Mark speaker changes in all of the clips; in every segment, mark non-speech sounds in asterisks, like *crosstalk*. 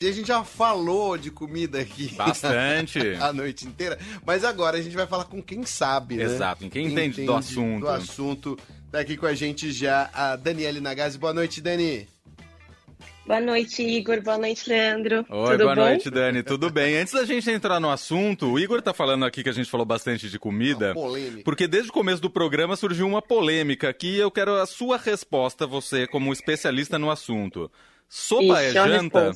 Speaker 1: E a gente já falou de comida aqui.
Speaker 2: Bastante. *laughs*
Speaker 1: a noite inteira. Mas agora a gente vai falar com quem sabe, né?
Speaker 2: Exato, quem entende, entende do assunto.
Speaker 1: Do assunto. Tá aqui com a gente já a Daniele Nagase. Boa noite, Dani.
Speaker 3: Boa noite, Igor. Boa noite, Leandro.
Speaker 2: Oi,
Speaker 3: Tudo
Speaker 2: boa
Speaker 3: bom?
Speaker 2: noite, Dani. Tudo bem? Antes da gente entrar no assunto, o Igor tá falando aqui que a gente falou bastante de comida.
Speaker 1: polêmica.
Speaker 2: Porque desde o começo do programa surgiu uma polêmica aqui e eu quero a sua resposta, você como especialista no assunto. Sopa
Speaker 3: Ixi,
Speaker 2: é
Speaker 3: uma
Speaker 2: janta?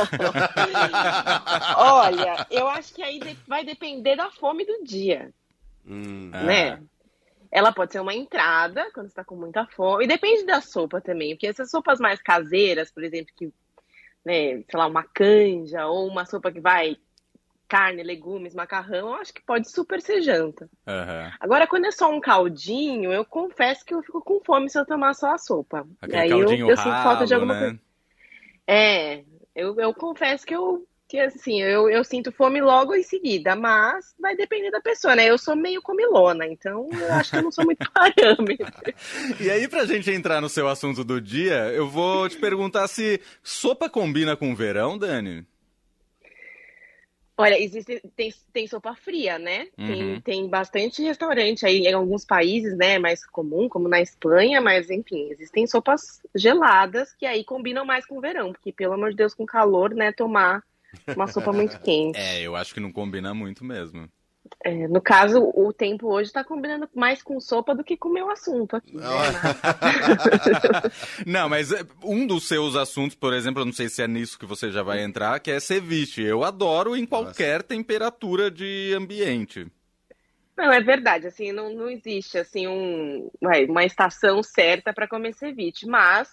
Speaker 2: *laughs*
Speaker 3: Olha, eu acho que aí vai depender da fome do dia,
Speaker 1: Hum.
Speaker 2: Ah,
Speaker 3: né? Ela pode ser uma entrada, quando você tá com muita fome. E depende da sopa também. Porque essas sopas mais caseiras, por exemplo, que, né, sei lá, uma canja ou uma sopa que vai carne, legumes, macarrão, eu acho que pode super ser janta.
Speaker 2: aham.
Speaker 3: Agora, quando é só um caldinho, eu confesso que eu fico com fome se eu tomar só a sopa.
Speaker 2: Aquele
Speaker 3: Aí eu, eu sinto falta de
Speaker 2: ralo,
Speaker 3: alguma
Speaker 2: né?
Speaker 3: coisa. É, eu, eu confesso que eu que assim, eu, eu sinto fome logo em seguida, mas vai depender da pessoa, né? Eu sou meio comilona, então eu acho que eu não sou muito *laughs* parâmetro.
Speaker 2: E aí, pra gente entrar no seu assunto do dia, eu vou te perguntar se sopa combina com verão, Dani?
Speaker 3: Olha, existe, tem, tem sopa fria, né?
Speaker 2: Uhum.
Speaker 3: Tem, tem bastante restaurante aí em alguns países, né? Mais comum, como na Espanha, mas enfim, existem sopas geladas que aí combinam mais com o verão, porque pelo amor de Deus, com calor, né? Tomar uma sopa muito *laughs* quente.
Speaker 2: É, eu acho que não combina muito mesmo.
Speaker 3: É, no caso, o tempo hoje tá combinando mais com sopa do que com o meu assunto aqui. né? *laughs*
Speaker 2: não, mas é, um dos seus assuntos, por exemplo, eu não sei se é nisso que você já vai entrar, que é ceviche. Eu adoro em qualquer temperatura de ambiente.
Speaker 3: Não, é verdade, assim, não, não existe assim um, uma estação certa para comer ceviche, mas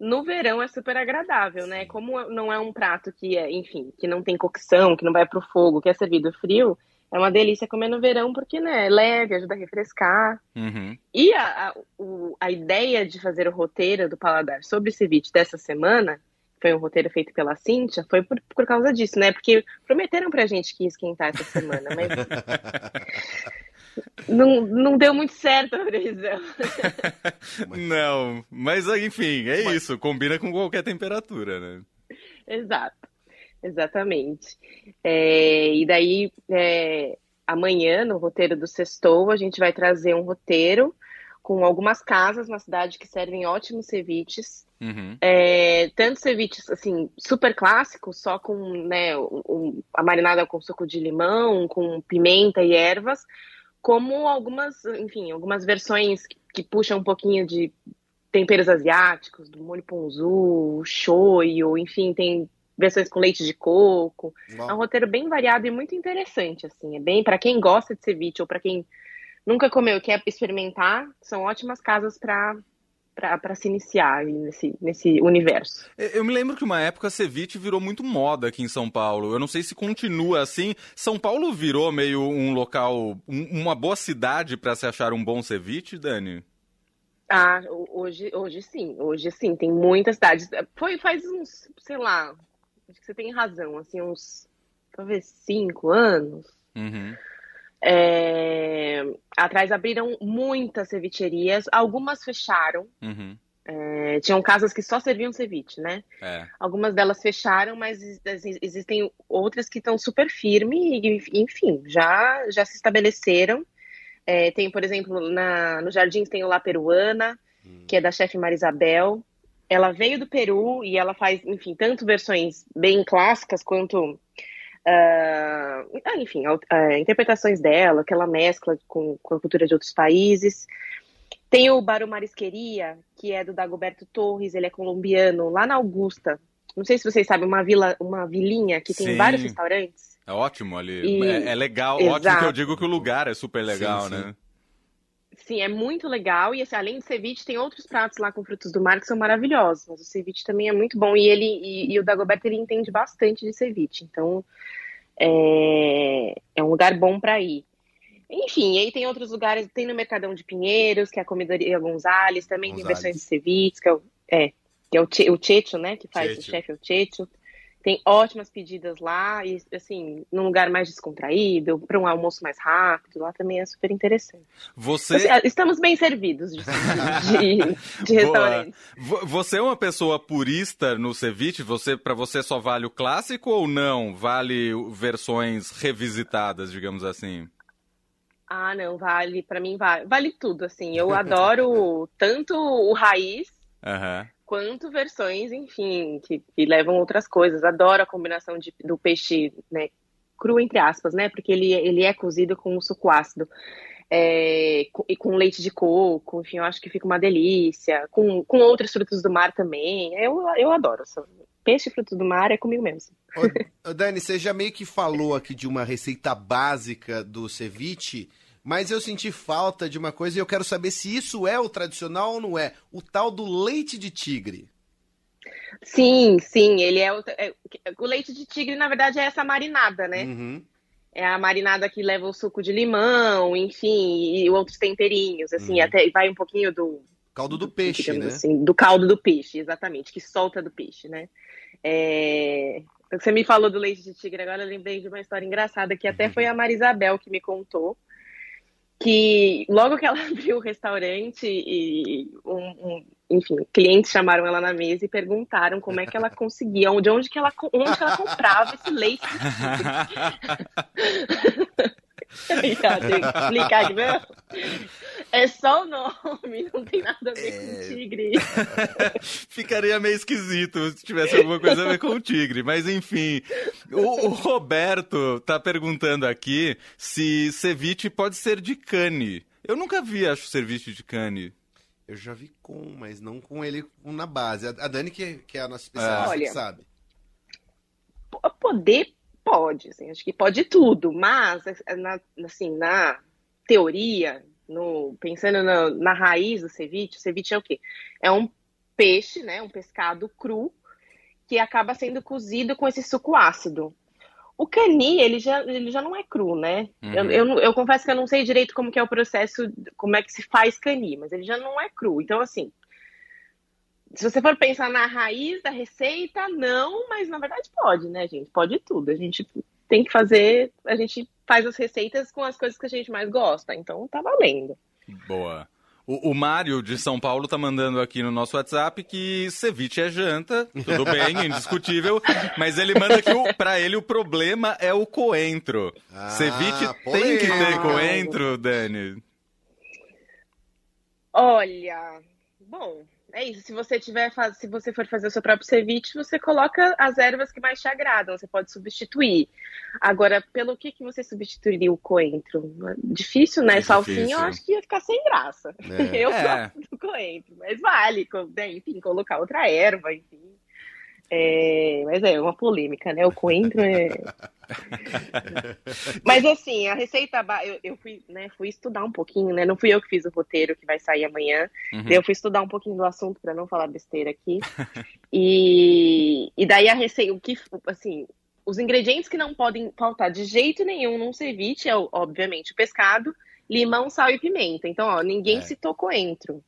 Speaker 3: no verão é super agradável, né? Como não é um prato que é, enfim, que não tem cocção, que não vai pro fogo, que é servido frio, é uma delícia comer no verão porque, né, é leve, ajuda a refrescar.
Speaker 2: Uhum.
Speaker 3: E a, a, o, a ideia de fazer o roteiro do Paladar sobre ceviche dessa semana, foi um roteiro feito pela Cíntia, foi por, por causa disso, né? Porque prometeram pra gente que ia esquentar essa semana, mas *laughs* não, não deu muito certo a previsão. *laughs*
Speaker 2: Não, mas enfim, é isso, combina com qualquer temperatura, né?
Speaker 3: Exato, exatamente. É, e daí, é, amanhã, no roteiro do Sextou, a gente vai trazer um roteiro com algumas casas na cidade que servem ótimos ceviches.
Speaker 2: Uhum.
Speaker 3: É, tanto ceviches, assim, super clássicos, só com, né, um, a marinada com suco de limão, com pimenta e ervas, como algumas, enfim, algumas versões que, que puxam um pouquinho de temperos asiáticos, do molho ponzu, shoyu, enfim, tem versões com leite de coco.
Speaker 1: Bom.
Speaker 3: É um roteiro bem variado e muito interessante, assim. É bem para quem gosta de ceviche ou para quem nunca comeu e quer experimentar, são ótimas casas para para se iniciar nesse, nesse universo.
Speaker 2: Eu me lembro que uma época ceviche virou muito moda aqui em São Paulo. Eu não sei se continua assim. São Paulo virou meio um local, um- uma boa cidade para se achar um bom ceviche, Dani?
Speaker 3: Ah, ho- hoje, hoje sim, hoje sim, tem muitas cidades. Foi faz uns, sei lá, acho que você tem razão, assim, uns talvez cinco anos.
Speaker 2: Uhum.
Speaker 3: É, atrás abriram muitas cevicherias, algumas fecharam.
Speaker 2: Uhum.
Speaker 3: É, tinham casas que só serviam ceviche, né?
Speaker 2: É.
Speaker 3: Algumas delas fecharam, mas ex- existem outras que estão super firmes e, enfim, já, já se estabeleceram. É, tem, por exemplo, na, no Jardins tem o La Peruana, que é da chefe Marisabel. Ela veio do Peru e ela faz, enfim, tanto versões bem clássicas quanto, ah, enfim, ah, interpretações dela, que ela mescla com, com a cultura de outros países. Tem o Baru Marisqueria, que é do Dagoberto Torres, ele é colombiano, lá na Augusta. Não sei se vocês sabem, uma vila, uma vilinha que tem
Speaker 2: Sim.
Speaker 3: vários restaurantes.
Speaker 2: É ótimo ali.
Speaker 3: E-
Speaker 2: É, é legal. Ótimo que eu
Speaker 3: Exato.
Speaker 2: digo que o lugar é super legal,
Speaker 1: Sim, sim.
Speaker 2: né?
Speaker 3: Sim, é muito legal. E assim, além de ceviche, tem outros pratos lá com frutos do mar que são maravilhosos. Mas o ceviche também é muito bom. E ele e, e o Dagoberto ele entende bastante de ceviche. Então é, é um lugar bom para ir. Enfim, aí tem outros lugares, tem no Mercadão de Pinheiros, que é a Comidoria Gonzales, também tem
Speaker 1: Gonzales.
Speaker 3: versões de ceviche, que é o, é, que é o, che, o Checho, né? Que faz
Speaker 1: Checho.
Speaker 3: o chefe, é o Checho. Tem ótimas pedidas lá e, assim, num lugar mais descontraído, para um almoço mais rápido, lá também é super interessante.
Speaker 2: Você...
Speaker 3: Assim, estamos bem servidos de, de, de *laughs* restaurantes.
Speaker 2: Você é uma pessoa purista no ceviche? Você, para você só vale o clássico ou não? Vale versões revisitadas, digamos assim?
Speaker 3: Ah, não, vale, para mim vale, vale tudo, assim. Eu adoro tanto o raiz,
Speaker 2: uhum
Speaker 3: quanto versões, enfim, que, que levam outras coisas. Adoro a combinação de, do peixe né, cru, entre aspas, né? Porque ele, ele é cozido com um suco ácido. É, e com leite de coco, enfim, eu acho que fica uma delícia. Com, com outros frutos do mar também. Eu, eu adoro. Peixe e frutos do mar é comigo mesmo.
Speaker 1: Ô, Dani, você já meio que falou aqui de uma receita básica do ceviche mas eu senti falta de uma coisa e eu quero saber se isso é o tradicional ou não é. O tal do leite de tigre.
Speaker 3: Sim, sim, ele é o, é, o leite de tigre, na verdade, é essa marinada, né?
Speaker 1: Uhum.
Speaker 3: É a marinada que leva o suco de limão, enfim, e outros temperinhos, assim, uhum. até vai um pouquinho do
Speaker 1: caldo do, do peixe, né?
Speaker 3: Assim, do caldo do peixe, exatamente, que solta do peixe, né? É... Você me falou do leite de tigre, agora eu lembrei de uma história engraçada que até uhum. foi a Marisabel que me contou que logo que ela *laughs* abriu o restaurante e um, um, enfim, clientes chamaram ela na mesa e perguntaram como é que ela conseguia, de onde que ela, onde que ela comprava esse leite. explicar. *laughs* *laughs* É só o nome, *laughs* não tem nada a ver é... com tigre. *laughs*
Speaker 2: Ficaria meio esquisito se tivesse alguma coisa a ver com o tigre. Mas enfim, o, o Roberto tá perguntando aqui se ceviche pode ser de cane. Eu nunca vi, acho, ceviche de cane.
Speaker 1: Eu já vi com, mas não com ele na base. A Dani, que, que é a nossa especialista, Olha, sabe.
Speaker 3: Poder pode, assim, acho que pode tudo, mas na, assim, na teoria, no, pensando na, na raiz do ceviche, o ceviche é o quê? É um peixe, né, um pescado cru, que acaba sendo cozido com esse suco ácido. O cani, ele já, ele já não é cru, né? Uhum. Eu, eu, eu, confesso que eu não sei direito como que é o processo, como é que se faz cani, mas ele já não é cru. Então, assim, se você for pensar na raiz da receita, não, mas na verdade pode, né, gente? Pode tudo. A gente tem que fazer, a gente faz as receitas com as coisas que a gente mais gosta, então tá valendo.
Speaker 2: Boa. O, o Mário de São Paulo tá mandando aqui no nosso WhatsApp que ceviche é janta, tudo bem, *laughs* indiscutível, mas ele manda que o, pra ele o problema é o coentro. Ah, ceviche tem que ter coentro, Dani?
Speaker 3: Olha, bom, é isso. Se você tiver, se você for fazer o seu próprio ceviche, você coloca as ervas que mais te agradam. Você pode substituir. Agora, pelo que, que você substituiria o coentro? Difícil, né? É Salsinha, eu acho que ia ficar sem graça. É. *laughs* Eu é. gosto do coentro, mas vale, né? enfim, colocar outra erva, enfim. É, mas é uma polêmica, né? O coentro é. *laughs* mas assim, a receita. Eu, eu, fui, né, fui estudar um pouquinho, né? Não fui eu que fiz o roteiro que vai sair amanhã. Uhum. Eu fui estudar um pouquinho do assunto para não falar besteira aqui. e, e daí a receita, o que, assim, os ingredientes que não podem faltar de jeito nenhum num ceviche é, obviamente, o pescado, limão, sal e pimenta. Então, ó, ninguém é. citou coentro.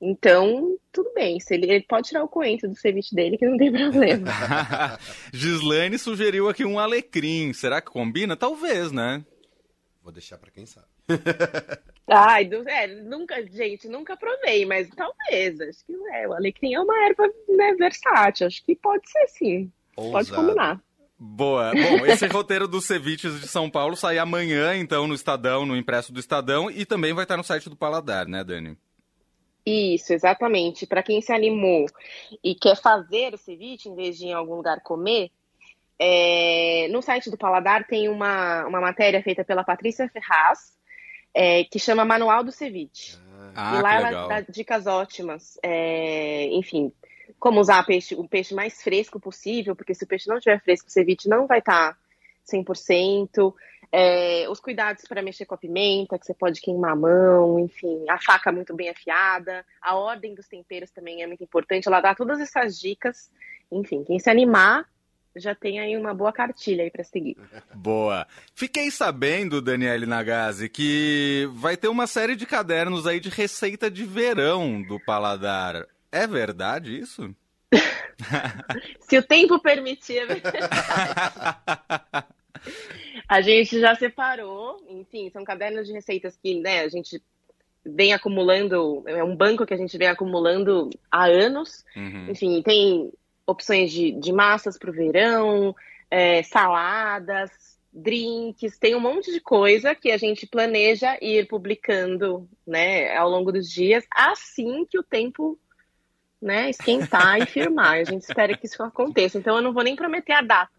Speaker 3: Então, tudo bem. Se ele, ele, pode tirar o coentro do ceviche dele, que não tem *laughs* problema. *laughs*
Speaker 2: Gislaine sugeriu aqui um alecrim. Será que combina? Talvez, né?
Speaker 1: Vou deixar para quem sabe. *laughs*
Speaker 3: Ai, do, é, nunca, gente, nunca provei, mas talvez. Acho que é, o alecrim é uma erva né, versátil. Acho que pode ser sim. Ousado. Pode combinar.
Speaker 2: Boa. Bom, esse roteiro dos ceviches de São Paulo sai amanhã, então, no Estadão, no impresso do Estadão, e também vai estar no site do Paladar, né, Dani?
Speaker 3: Isso, exatamente. Para quem se animou e quer fazer o ceviche em vez de ir em algum lugar comer, é, no site do Paladar tem uma, uma matéria feita pela Patrícia Ferraz, é, que chama Manual do Ceviche.
Speaker 2: Ah,
Speaker 3: e lá
Speaker 2: ela
Speaker 3: dá dicas ótimas. É, enfim, como usar peixe, o peixe mais fresco possível, porque se o peixe não estiver fresco, o ceviche não vai estar tá 100%. É, os cuidados para mexer com a pimenta, que você pode queimar a mão, enfim, a faca muito bem afiada, a ordem dos temperos também é muito importante. Ela dá todas essas dicas. Enfim, quem se animar já tem aí uma boa cartilha aí para seguir. *laughs*
Speaker 2: Boa. Fiquei sabendo, Daniele Nagase, que vai ter uma série de cadernos aí de receita de verão do Paladar. É verdade isso? *laughs*
Speaker 3: Se o tempo permitir, é verdade. *laughs* A gente já separou, enfim, são cadernos de receitas que né, a gente vem acumulando, é um banco que a gente vem acumulando há anos. Uhum. Enfim, tem opções de, de massas para o verão, é, saladas, drinks, tem um monte de coisa que a gente planeja ir publicando né, ao longo dos dias, assim que o tempo né, esquentar e firmar. A gente espera que isso aconteça. Então eu não vou nem prometer a data.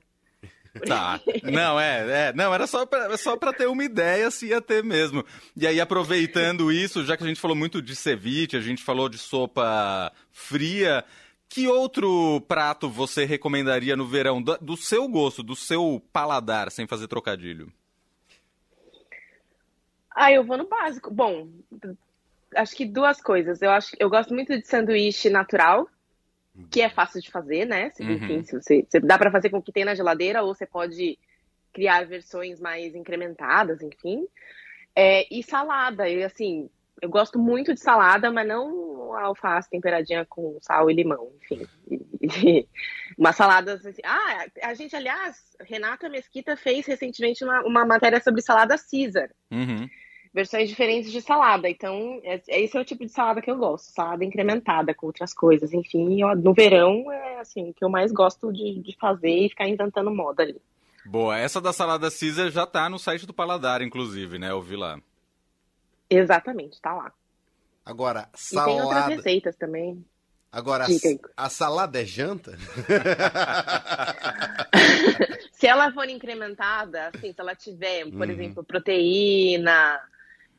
Speaker 2: Tá. Não, é, é. Não, era só pra, só pra ter uma ideia se ia ter mesmo. E aí, aproveitando isso, já que a gente falou muito de ceviche, a gente falou de sopa fria, que outro prato você recomendaria no verão, do, do seu gosto, do seu paladar, sem fazer trocadilho?
Speaker 3: Ah, eu vou no básico. Bom, acho que duas coisas. Eu acho, eu gosto muito de sanduíche natural, que é fácil de fazer, né? Uhum. Enfim, se você, se dá para fazer com o que tem na geladeira ou você pode criar versões mais incrementadas, enfim. É, e salada, e assim, eu gosto muito de salada, mas não alface temperadinha com sal e limão, enfim. E, *laughs* uma salada assim. Ah, a gente, aliás, Renata Mesquita fez recentemente uma, uma matéria sobre salada Caesar. Uhum. Versões diferentes de salada. Então, é, esse é o tipo de salada que eu gosto. Salada incrementada com outras coisas. Enfim, eu, no verão é assim, o que eu mais gosto de, de fazer e ficar inventando moda ali.
Speaker 2: Boa, essa da salada Caesar já tá no site do Paladar, inclusive, né? Eu vi lá.
Speaker 3: Exatamente, tá lá.
Speaker 1: Agora, salada. E tem
Speaker 3: outras receitas também.
Speaker 1: Agora, a salada é janta? *laughs*
Speaker 3: se ela for incrementada, assim, se ela tiver, por uhum. exemplo, proteína,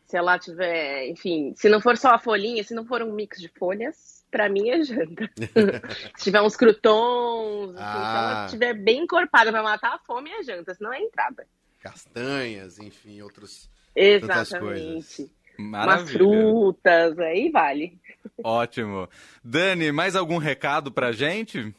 Speaker 3: se ela tiver, enfim, se não for só a folhinha, se não for um mix de folhas, para mim é janta. *laughs* se tiver uns crutons, assim, ah. se ela estiver ah. bem encorpada para matar a fome, é janta, senão é entrada.
Speaker 1: Castanhas, enfim, outros.
Speaker 3: Exatamente. Maravilha. Umas frutas, aí vale.
Speaker 2: Ótimo. Dani, mais algum recado pra gente?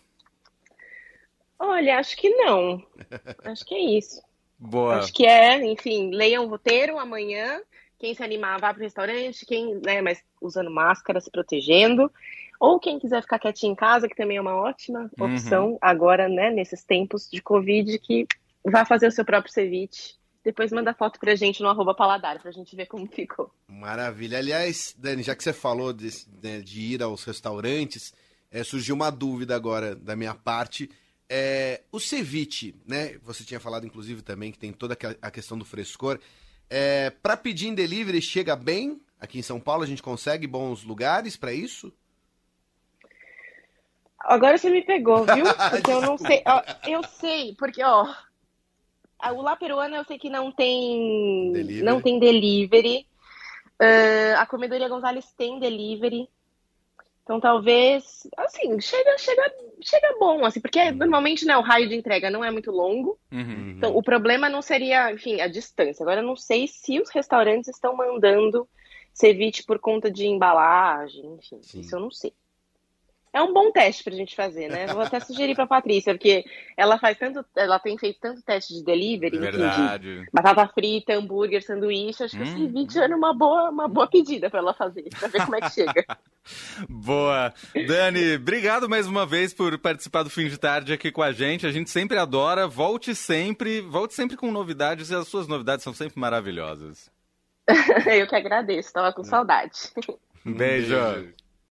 Speaker 3: Olha, acho que não. *laughs* Acho que é isso.
Speaker 2: Boa.
Speaker 3: Acho que é, enfim, leiam o roteiro amanhã. Quem se animar, vá pro restaurante. Quem, né, mas usando máscara, se protegendo. Ou quem quiser ficar quietinho em casa, que também é uma ótima uhum. opção uhum. agora, né, nesses tempos de Covid, que vá fazer o seu próprio ceviche depois manda foto pra gente no arroba paladar, pra gente ver como ficou.
Speaker 1: Maravilha. Aliás, Dani, já que você falou de, né, de ir aos restaurantes, é, surgiu uma dúvida agora da minha parte. É, o ceviche, né? Você tinha falado, inclusive, também que tem toda a questão do frescor. É, para pedir em delivery, chega bem? Aqui em São Paulo a gente consegue bons lugares para isso?
Speaker 3: Agora você me pegou, viu? *laughs* Porque eu não sei. Eu sei, porque, ó, o La Peruana eu sei que não tem delivery. não tem delivery. Uh, a Comedoria Gonzalez tem delivery. Então talvez, assim, chega, chega, chega bom, assim, porque uhum. normalmente né, o raio de entrega não é muito longo. Uhum. Então o problema não seria, enfim, a distância. Agora eu não sei se os restaurantes estão mandando ceviche por conta de embalagem, enfim, Sim. isso eu não sei. É um bom teste pra gente fazer, né? Vou até sugerir pra Patrícia, porque ela faz tanto, ela tem feito tanto teste de delivery,
Speaker 2: Verdade.
Speaker 3: De batata frita, hambúrguer, sanduíche, acho que hum. esse vídeo era uma boa, uma boa pedida para ela fazer, pra ver como é que chega. *laughs*
Speaker 2: boa. Dani, obrigado mais uma vez por participar do fim de tarde aqui com a gente. A gente sempre adora. Volte sempre, volte sempre com novidades e as suas novidades são sempre maravilhosas. *laughs*
Speaker 3: Eu que agradeço, tava com saudade.
Speaker 2: Beijo. Beijo.